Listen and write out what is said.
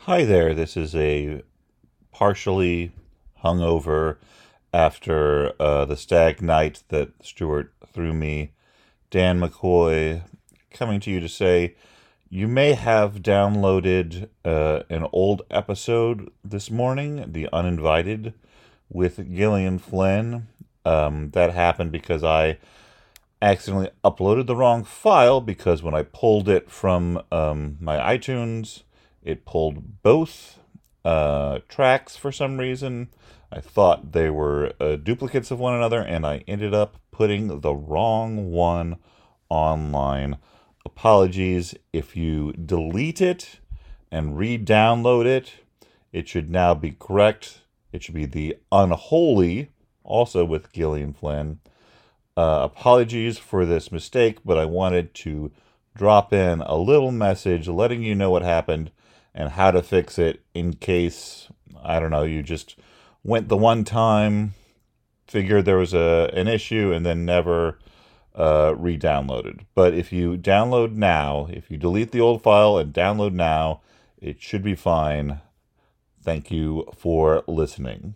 Hi there. This is a partially hungover after uh, the stag night that Stuart threw me. Dan McCoy coming to you to say you may have downloaded uh, an old episode this morning, The Uninvited, with Gillian Flynn. Um, that happened because I accidentally uploaded the wrong file because when I pulled it from um, my iTunes, it pulled both uh, tracks for some reason. I thought they were uh, duplicates of one another, and I ended up putting the wrong one online. Apologies if you delete it and re download it. It should now be correct. It should be the unholy, also with Gillian Flynn. Uh, apologies for this mistake, but I wanted to drop in a little message letting you know what happened and how to fix it in case, I don't know, you just went the one time, figured there was a, an issue, and then never uh, re downloaded. But if you download now, if you delete the old file and download now, it should be fine. Thank you for listening.